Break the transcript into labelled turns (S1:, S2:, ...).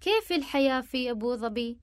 S1: كيف الحياة في أبو ظبي؟